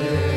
Yeah.